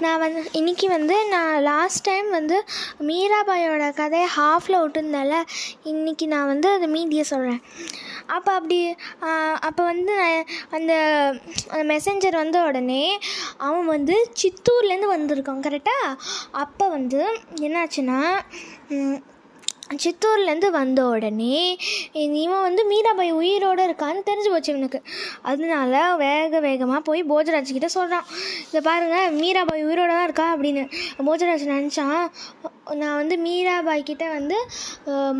நான் வந்து இன்றைக்கி வந்து நான் லாஸ்ட் டைம் வந்து மீராபாயோட கதையை ஹாஃபில் விட்டுருந்தேன்ல இன்றைக்கி நான் வந்து அது மீதியை சொல்கிறேன் அப்போ அப்படி அப்போ வந்து நான் அந்த மெசஞ்சர் வந்த உடனே அவன் வந்து சித்தூர்லேருந்து வந்திருக்கான் கரெக்டாக அப்போ வந்து என்னாச்சுன்னா சித்தூர்லேருந்து வந்த உடனே இவன் வந்து மீராபாய் உயிரோடு இருக்கான்னு தெரிஞ்சு போச்சு இவனுக்கு. அதனால வேக வேகமாக போய் போஜராஜ்கிட்ட சொல்கிறான் இதை பாருங்கள் மீராபாய் உயிரோட தான் இருக்கா அப்படின்னு. போஜராஜ் நினச்சான் நான் வந்து மீராபாய் கிட்ட வந்து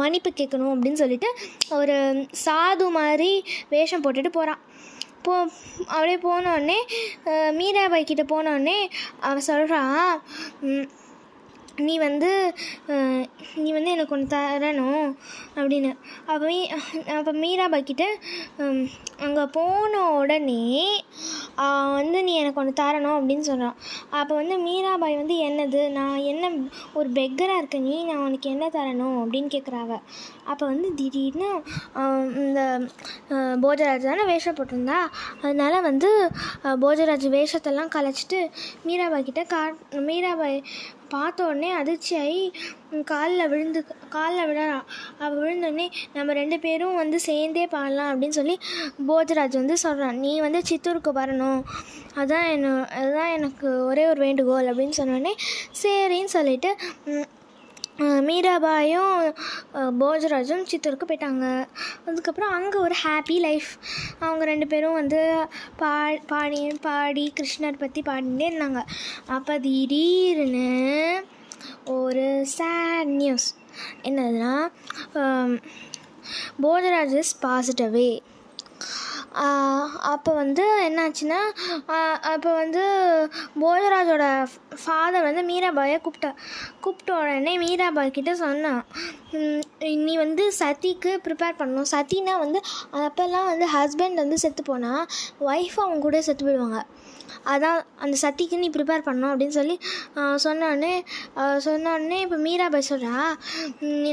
மன்னிப்பு கேட்கணும் அப்படின்னு சொல்லிட்டு ஒரு சாது மாதிரி வேஷம் போட்டுட்டு போகிறான் போ அப்படியே போனோடனே மீராபாய் கிட்டே போனோடனே அவன் சொல்கிறான் நீ வந்து நீ வந்து எனக்கு ஒன்று தரணும் அப்படின்னு. அப்போ மீ அப்போ மீராபா கிட்ட அங்கே போன உடனே வந்து நீ எனக்கு ஒன்று தரணும் அப்படின்னு சொல்கிறான் அப்போ வந்து மீராபாய் வந்து என்னது? நான் என்ன ஒரு பெக்கராக இருக்க நீ நான் உனக்கு என்ன தரணும் அப்படின்னு கேட்குறாவ அப்போ வந்து திடீர்னு இந்த போஜராஜ் தானே வேஷம் போட்டிருந்தா. அதனால் வந்து போஜராஜ் வேஷத்தெல்லாம் கலைச்சிட்டு மீராபாய் கிட்ட கா மீராபாய் பார்த்த உடனே அதிர்ச்சியாகி காலில் விழுந்து காலில் விழறான் அவள் விழுந்தோடனே நம்ம ரெண்டு பேரும் வந்து சேர்ந்தே பாடலாம் அப்படின்னு சொல்லி போஜராஜ் வந்து சொல்கிறான் நீ வந்து சித்தூருக்கு வரணும். அதுதான் என்ன அதுதான் எனக்கு ஒரே ஒரு வேண்டுகோள் அப்படின்னு சொன்னோடனே சரின்னு சொல்லிட்டு மீராபாயும் போஜராஜும் சித்தூருக்கு போயிட்டாங்க. அதுக்கப்புறம் அங்கே ஒரு ஹாப்பி லைஃப் அவங்க ரெண்டு பேரும் வந்து பா பாடி பாடி கிருஷ்ணர் பற்றி பாடிட்டே இருந்தாங்க. அப்போ திடீர்னு ஒரு சேட் நியூஸ் என்னதுன்னா போஜராஜ் இஸ் பாசிட்டவே அப்போ வந்து என்னாச்சுன்னா அப்போ வந்து போஜராஜோட ஃபாதர் வந்து மீராபாயை கூப்பிட்டா கூப்பிட்ட உடனே மீராபாய் கிட்டே சொன்னான் நீ வந்து சதிக்கு ப்ரிப்பேர் பண்ணணும். சதினா வந்து அப்போல்லாம் வந்து ஹஸ்பண்ட் வந்து செத்து போனால் ஒய்ஃப் அவங்க கூட செத்து போயிடுவாங்க. அதான் அந்த சத்திக்கு நீ ப்ரிப்பேர் பண்ணணும் அப்படின்னு சொல்லி சொன்னோடனே சொன்னோடனே இப்போ மீராபாய் சொல்கிறா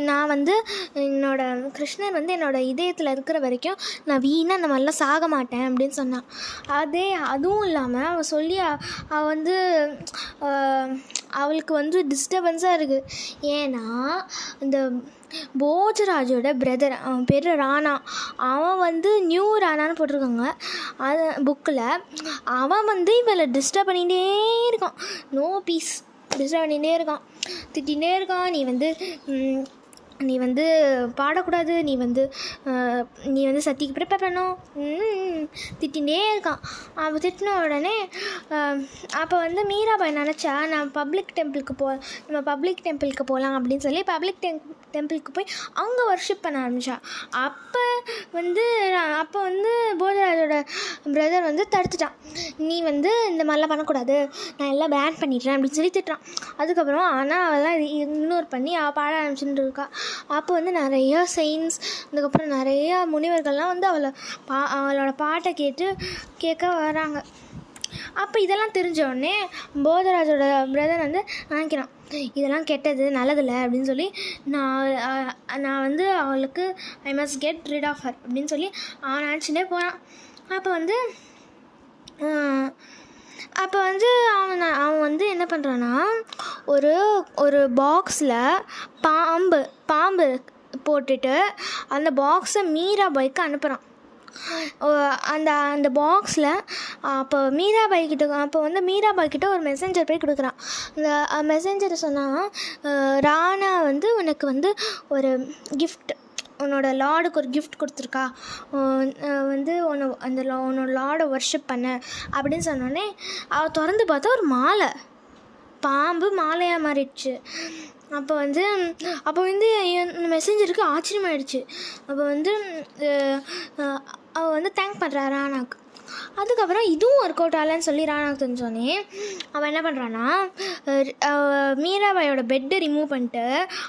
நான் வந்து என்னோட கிருஷ்ணர் வந்து என்னோட இதயத்தில் இருக்கிற வரைக்கும் நான் வீணாக அந்த மாதிரிலாம் சாக மாட்டேன் அப்படின்னு சொன்னான் அதே அதுவும் இல்லாமல் அவள் சொல்லி அவள் வந்து அவளுக்கு வந்து டிஸ்டர்பன்ஸாக இருக்குது ஏன்னா இந்த போஜராஜோட பிரதர் அவன் பேர் ராணா. அவன் வந்து நியூ ராணான்னு போட்டிருக்காங்க. அது புக்கில் அவன் வந்து இவளை டிஸ்டர்ப் பண்ணிகிட்டே இருக்கான். நோ பீஸ் டிஸ்டர்ப் பண்ணிகிட்டே இருக்கான். திட்டிகிட்டே இருக்கான். நீ வந்து நீ வந்து பாடக்கூடாது. நீ வந்து நீ வந்து சத்திக்கு ப்ரிப்பேர் பண்ணும் ம், திட்டிகிட்டே இருக்கான். அவன் திட்டின உடனே அப்போ வந்து மீராபாய் நினச்சா நான் பப்ளிக் டெம்பிளுக்கு போ நம்ம பப்ளிக் டெம்பிளுக்கு போகலாம் அப்படின்னு சொல்லி பப்ளிக் டெம் டெம்பிளுக்கு போய் அங்கே ஒர்ஷிப் பண்ண ஆரம்பித்தா அப்போ வந்து அப்போ வந்து போஜராஜோட பிரதர் வந்து தடுத்துட்டான். நீ வந்து இந்த மாதிரிலாம் பண்ணக்கூடாது. நான் எல்லாம் பேன் பண்ணிடுறேன் அப்படின்னு சொல்லி திட்டுறான். அதுக்கப்புறம் ஆனால் அவெல்லாம் இக்னோர் பண்ணி அவள் பாட ஆரம்பிச்சுட்டு இருக்கா. அப்போ வந்து நிறைய செயின்ஸ் அதுக்கப்புறம் நிறைய முனிவர்கள்லாம் வந்து அவளை பா அவளோட பாட்டை கேட்டு கேட்க வராங்க. அப்போ இதெல்லாம் தெரிஞ்ச உடனே போதராஜோட பிரதர் வந்து நினைக்கிறான் இதெல்லாம் கெட்டது நல்லதில்லை அப்படின்னு சொல்லி நான் நான் வந்து அவளுக்கு I must get rid of her அப்படின்னு சொல்லி அவன் நினச்சிட்டே போகிறான் அப்போ வந்து அப்போ வந்து அவன் அவன் வந்து என்ன பண்ணுறான்னா ஒரு ஒரு பாக்ஸில் பாம்பு பாம்பு போட்டுட்டு அந்த பாக்ஸை மீரா பைக்கு அனுப்புகிறான் அந்த அந்த பாக்ஸில் அப்போ மீராபாய் கிட்ட அப்போ வந்து மீராபாய் கிட்ட ஒரு மெசஞ்சர் போய் கொடுக்குறான். இந்த மெசஞ்சர் சொன்னால் ராணா வந்து உனக்கு வந்து ஒரு கிஃப்ட் உன்னோட லார்டுக்கு ஒரு கிஃப்ட் கொடுத்துருக்கா. வந்து உன்னை அந்த லா- உன்னோட லார்டை ஒர்ஷிப் பண்ண. அப்படின்னு சொன்னோடனே அவள் திறந்து பார்த்தா ஒரு மாலை. பாம்பு மாலையாக மாறிடுச்சு. அப்போ வந்து அப்போ வந்து மெசேஞ்சருக்கு ஆச்சரியமாயிடுச்சு. அப்போ வந்து அவள் வந்து தேங்க் பண்ணுறா ராணாக்கு. அதுக்கப்புறம் இதுவும் ஒர்க் அவுட் ஆகலன்னு சொல்லி ராணாக்கு சொன்னேன். அவன் என்ன பண்ணுறான்னா மீராபாயோட பெட்டை ரிமூவ் பண்ணிட்டு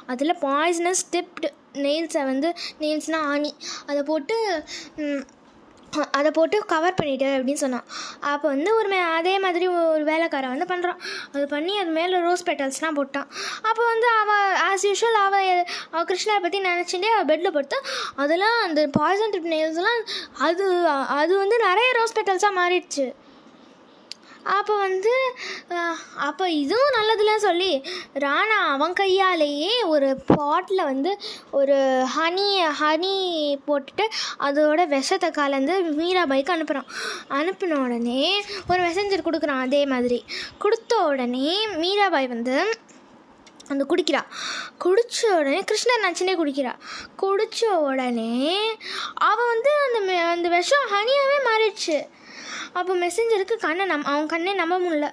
அதில் பாய்சனஸ் டிப்டு நெயில்ஸை வந்து நெயில்ஸ்னால் ஆணி அதை போட்டு அதை போட்டு கவர் பண்ணிவிடு அப்படின்னு சொன்னான். அப்போ வந்து ஒரு மே அதே மாதிரி ஒரு வேலைக்காரன் வந்து பண்ணுறான் அது பண்ணி அது மேலே ரோஸ் பெட்டல்ஸ்லாம் போட்டான். அப்போ வந்து அவள் ஆஸ் யூஷுவல் அவள் அவள் கிருஷ்ணரை பற்றி நினச்சிட்டே அவள் பெட்டில் படுத்தா அதெல்லாம் அந்த பாய்சன் ட்ரிப் நெயில்ஸ்லாம் அது அது வந்து நிறைய ரோஸ் பெட்டல்ஸாக மாறிடுச்சு. அப்போ வந்து அப்போ இதுவும் நல்லதுல சொல்லி ராணா அவன் கையாலேயே ஒரு பாட்டில் வந்து ஒரு ஹனி ஹனி போட்டுட்டு அதோட விஷத்தை கலந்து மீராபாய்க்கு அனுப்புகிறான் அனுப்பின உடனே ஒரு மெசஞ்சர் கொடுக்குறான் அதே மாதிரி. கொடுத்த உடனே மீராபாய் வந்து அந்த குடிக்கிறா. குடித்த உடனே கிருஷ்ணர் நச்சினே குடிக்கிறா. குடித்த உடனே அவள் வந்து அந்த அந்த விஷம் ஹனியாகவே மாறிடுச்சு. அப்போ மெசஞ்சருக்கு கண்ணை நம் அவன் கண்ணே நம்ப முடில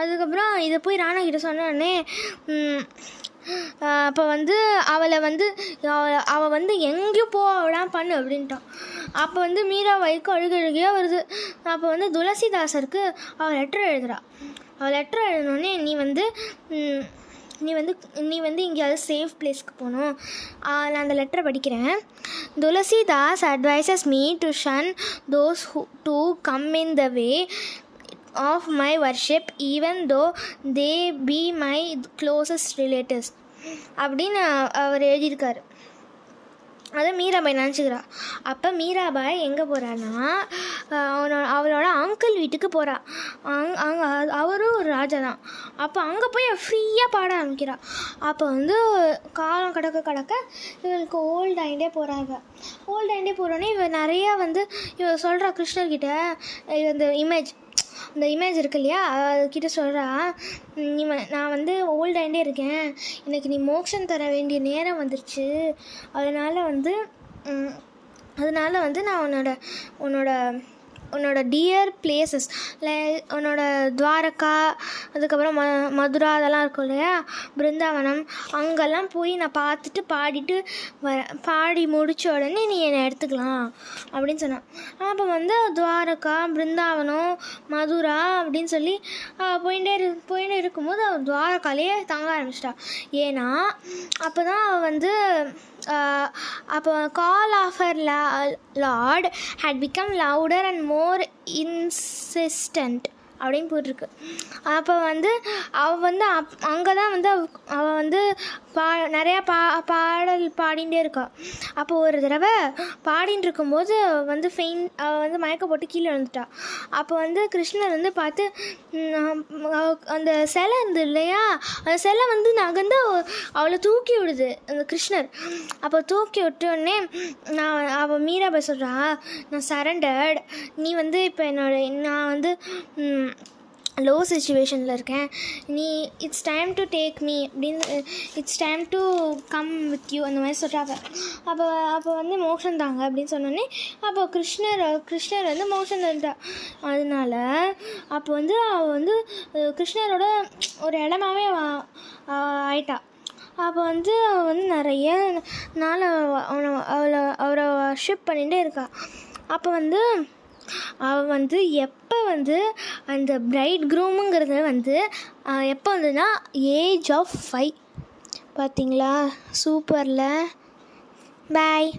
அதுக்கப்புறம் இதை போய் ராணா கிட்ட சொன்ன அப்போ வந்து அவளை வந்து அவள் வந்து எங்கேயும் போகலாம் பண்ணு அப்படின்ட்டான். அப்போ வந்து மீரா வைக்கு அழுகழுகையாக வருது. அப்போ வந்து துளசிதாசருக்கு அவள் லெட்டர் எழுதுறா. அவள் லெட்டர் எழுதினோடனே நீ வந்து நீ வந்து நீ வந்து எங்கேயாவது சேஃப் பிளேஸ்க்கு போகணும். நான் அந்த லெட்டரை படிக்கிறேன். Tulsidas advises me to shun those who to come in the way of my worship even though they be my closest relatives அப்படின்னு அவர் எழுதியிருக்காரு. அதை மீராபாய் நினச்சிக்கிறா. அப்போ மீராபாய் எங்கே போகிறான்னா அவனோட அவளோட அங்கிள் வீட்டுக்கு போகிறா அங் அங்கே அவரும் ஒரு ராஜா தான். அப்போ அங்கே போய் ஃப்ரீயாக பாட ஆரம்பிக்கிறா. அப்போ வந்து காலம் கடக்க கடக்க இவளுக்கு ஓல்ட் ஆகிட்டே போகிறாங்க ஓல்ட் ஆகிட்டே போகிறோன்னே இவ நிறையா வந்து இவ சொல்கிறா கிருஷ்ணர்கிட்ட இந்த இமேஜ் இந்த இமேஜ் இருக்கு இல்லையா? அதுக்கிட்ட சொல்கிறா நீ நான் வந்து ஓல்ட் ஆகிட்டே இருக்கேன். எனக்கு நீ மோக்ஷன் தர வேண்டிய நேரம் வந்துருச்சு. அதனால் வந்து அதனால் அதனால வந்து நான் உன்னோட உன்னோட உன்னோட டியர் பிளேசஸ் உன்னோட துவாரகா அதுக்கப்புறம் ம மதுரா அதெல்லாம் இருக்கும் இல்லையா? பிருந்தாவனம் அங்கெல்லாம் போய் நான் பார்த்துட்டு பாடிட்டு வர பாடி முடிச்ச உடனே நீ என்னை எடுத்துக்கலாம் அப்படின்னு சொன்னான். அப்போ வந்து துவாரகா பிருந்தாவனம் மதுரா அப்படின்னு சொல்லி போயிட்டே இரு போயிட்டே இருக்கும்போது அவள் துவாரகாலேயே தங்க ஆரம்பிச்சிட்டா. ஏன்னா அப்போ தான் அவள் வந்து அப்போ call of her Lord had become louder and more insistent அப்படின்னு போட்டிருக்கு. அப்போ வந்து அவள் வந்து அப் அங்கே தான் வந்து அவ- அவள் வந்து பா நிறையா பா பாடல் பாடிகிட்டே இருக்கா. அப்போ ஒரு தடவை பாடின்னு இருக்கும்போது வந்து ஃபெயின் அவள் வந்து மயக்க போட்டு கீழே விழுந்துட்டா. அப்போ வந்து கிருஷ்ணர் வந்து பார்த்து அந்த சிலை இருந்தது இல்லையா? அந்த சிலை வந்து நகர்ந்து அவளை தூக்கி விடுது. அந்த கிருஷ்ணர். அப்போ தூக்கி விட்டோடனே நான் அவள் மீராபாய் சொல்கிறா நான் சரண்டர்ட் நீ வந்து இப்போ என்னோட நான் வந்து லோ சுச்சுவேஷனில் இருக்கேன். நீ it's time to take me அப்படின்னு it's time to come with you அந்த மாதிரி சொல்கிறாங்க அப்போ அப்போ வந்து மோஷன் தாங்க அப்படின்னு சொன்னோடனே அப்போ கிருஷ்ணர் கிருஷ்ணர் வந்து மோஷன் தந்துட்டா. அதனால அப்போ வந்து அவள் வந்து கிருஷ்ணரோட ஒரு இடமாவே ஆயிட்டா. அப்போ வந்து அவள் வந்து நிறைய நாள் அவனை அவளை அவரை ஷிப் பண்ணிகிட்டே இருக்கா. அப்போ வந்து அவள் வந்து எப்போ வந்து அந்த பிரைட் க்ரூமுங்கிறது வந்து எப்போ வந்துன்னா ஏஜ் ஆஃப் ஃபைவ் பார்த்தீங்களா சூப்பரில் பாய்